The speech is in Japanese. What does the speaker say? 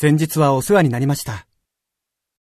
先日はお世話になりました。